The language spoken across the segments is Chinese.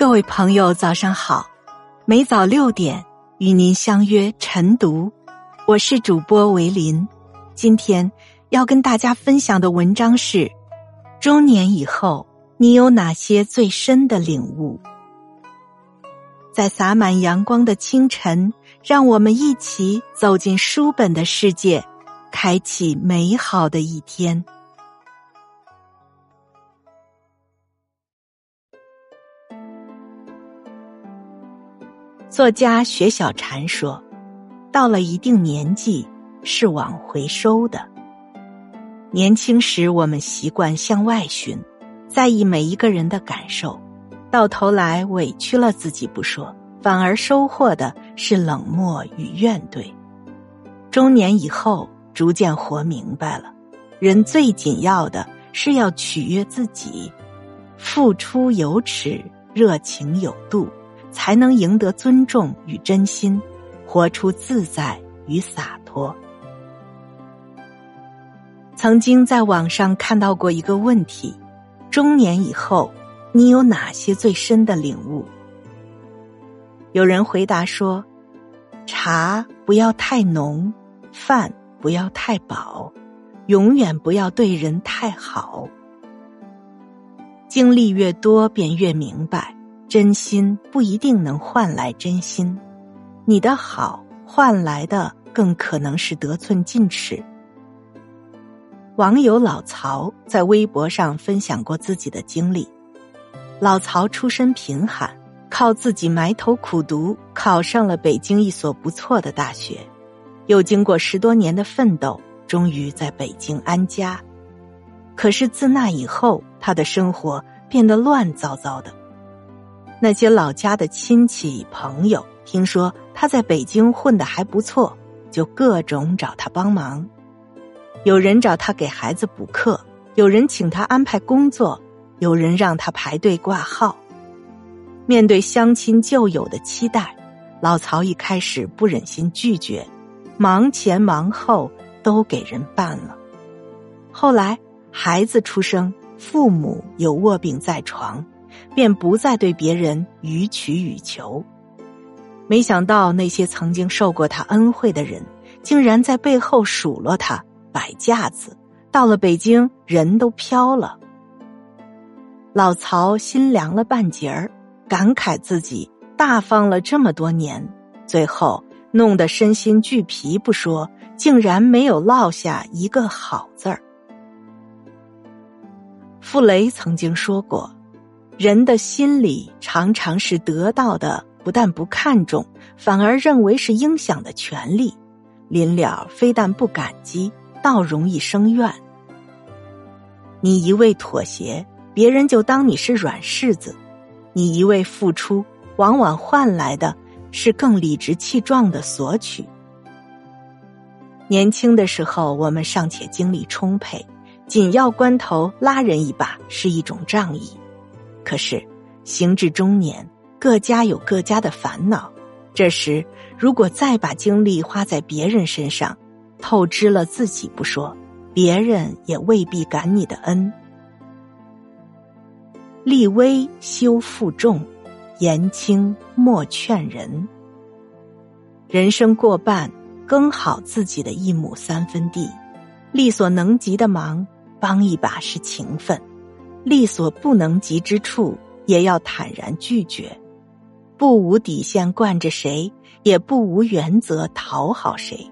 各位朋友，早上好！每早六点与您相约晨读，我是主播维林。今天要跟大家分享的文章是：中年以后，你有哪些最深的领悟？在洒满阳光的清晨，让我们一起走进书本的世界，开启美好的一天。作家雪小禅说：“到了一定年纪，是往回收的。年轻时，我们习惯向外寻，在意每一个人的感受，到头来委屈了自己不说，反而收获的是冷漠与怨怼。中年以后，逐渐活明白了，人最紧要的是要取悦自己，付出有尺，热情有度。”才能赢得尊重与真心，活出自在与洒脱。曾经在网上看到过一个问题：中年以后，你有哪些最深的领悟？有人回答说：茶不要太浓，饭不要太饱，永远不要对人太好。经历越多，便越明白。真心不一定能换来真心，你的好换来的更可能是得寸进尺。网友老曹在微博上分享过自己的经历：老曹出身贫寒，靠自己埋头苦读，考上了北京一所不错的大学，又经过十多年的奋斗，终于在北京安家。可是自那以后，他的生活变得乱糟糟的。那些老家的亲戚朋友听说他在北京混的还不错，就各种找他帮忙。有人找他给孩子补课，有人请他安排工作，有人让他排队挂号。面对乡亲旧友的期待，老曹一开始不忍心拒绝，忙前忙后都给人办了。后来孩子出生，父母又卧病在床。便不再对别人予取予求。没想到那些曾经受过他恩惠的人，竟然在背后数落他摆架子。到了北京，人都飘了。老曹心凉了半截儿，感慨自己大方了这么多年，最后弄得身心俱疲不说，竟然没有落下一个好字儿。傅雷曾经说过。人的心里常常是得到的，不但不看重，反而认为是应享的权利。临了非但不感激，倒容易生怨。你一味妥协，别人就当你是软柿子；你一味付出，往往换来的是更理直气壮的索取。年轻的时候，我们尚且精力充沛，紧要关头拉人一把是一种仗义。可是，行至中年，各家有各家的烦恼。这时，如果再把精力花在别人身上，透支了自己不说，别人也未必感你的恩。立威修负重，言轻莫劝人。人生过半，耕好自己的一亩三分地，力所能及的忙，帮一把是情分。力所不能及之处，也要坦然拒绝，不无底线惯着谁，也不无原则讨好谁。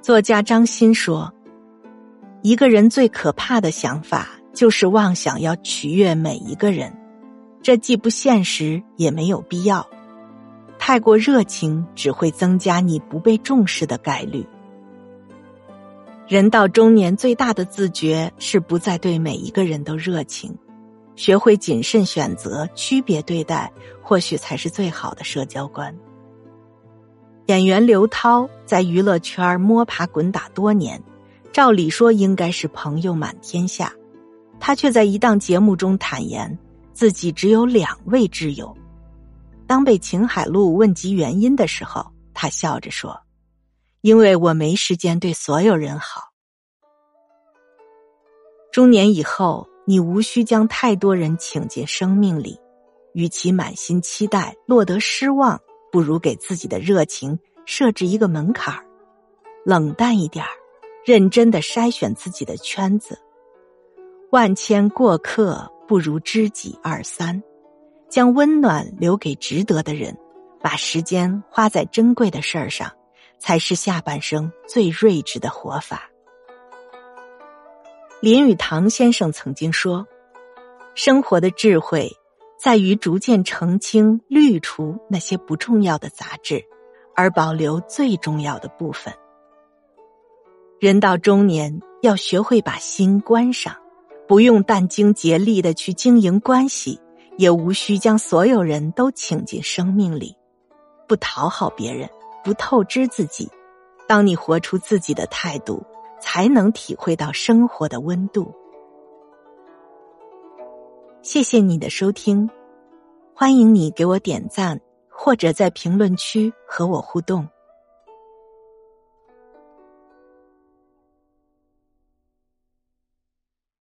作家张欣说：“一个人最可怕的想法，就是妄想要取悦每一个人，这既不现实，也没有必要。太过热情，只会增加你不被重视的概率。”人到中年，最大的自觉是不再对每一个人都热情，学会谨慎选择、区别对待，或许才是最好的社交观。演员刘涛在娱乐圈摸爬滚打多年，照理说应该是朋友满天下，他却在一档节目中坦言自己只有两位挚友。当被秦海璐问及原因的时候，他笑着说。因为我没时间对所有人好。中年以后，你无需将太多人请进生命里，与其满心期待落得失望，不如给自己的热情设置一个门槛儿，冷淡一点儿，认真的筛选自己的圈子。万千过客，不如知己二三。将温暖留给值得的人，把时间花在珍贵的事儿上，才是下半生最睿智的活法。林语堂先生曾经说：“生活的智慧，在于逐渐澄清、滤除那些不重要的杂质，而保留最重要的部分。人到中年，要学会把心关上，不用殚精竭力的去经营关系。”也无需将所有人都请进生命里，不讨好别人，不透支自己。当你活出自己的态度，才能体会到生活的温度。谢谢你的收听，欢迎你给我点赞，或者在评论区和我互动。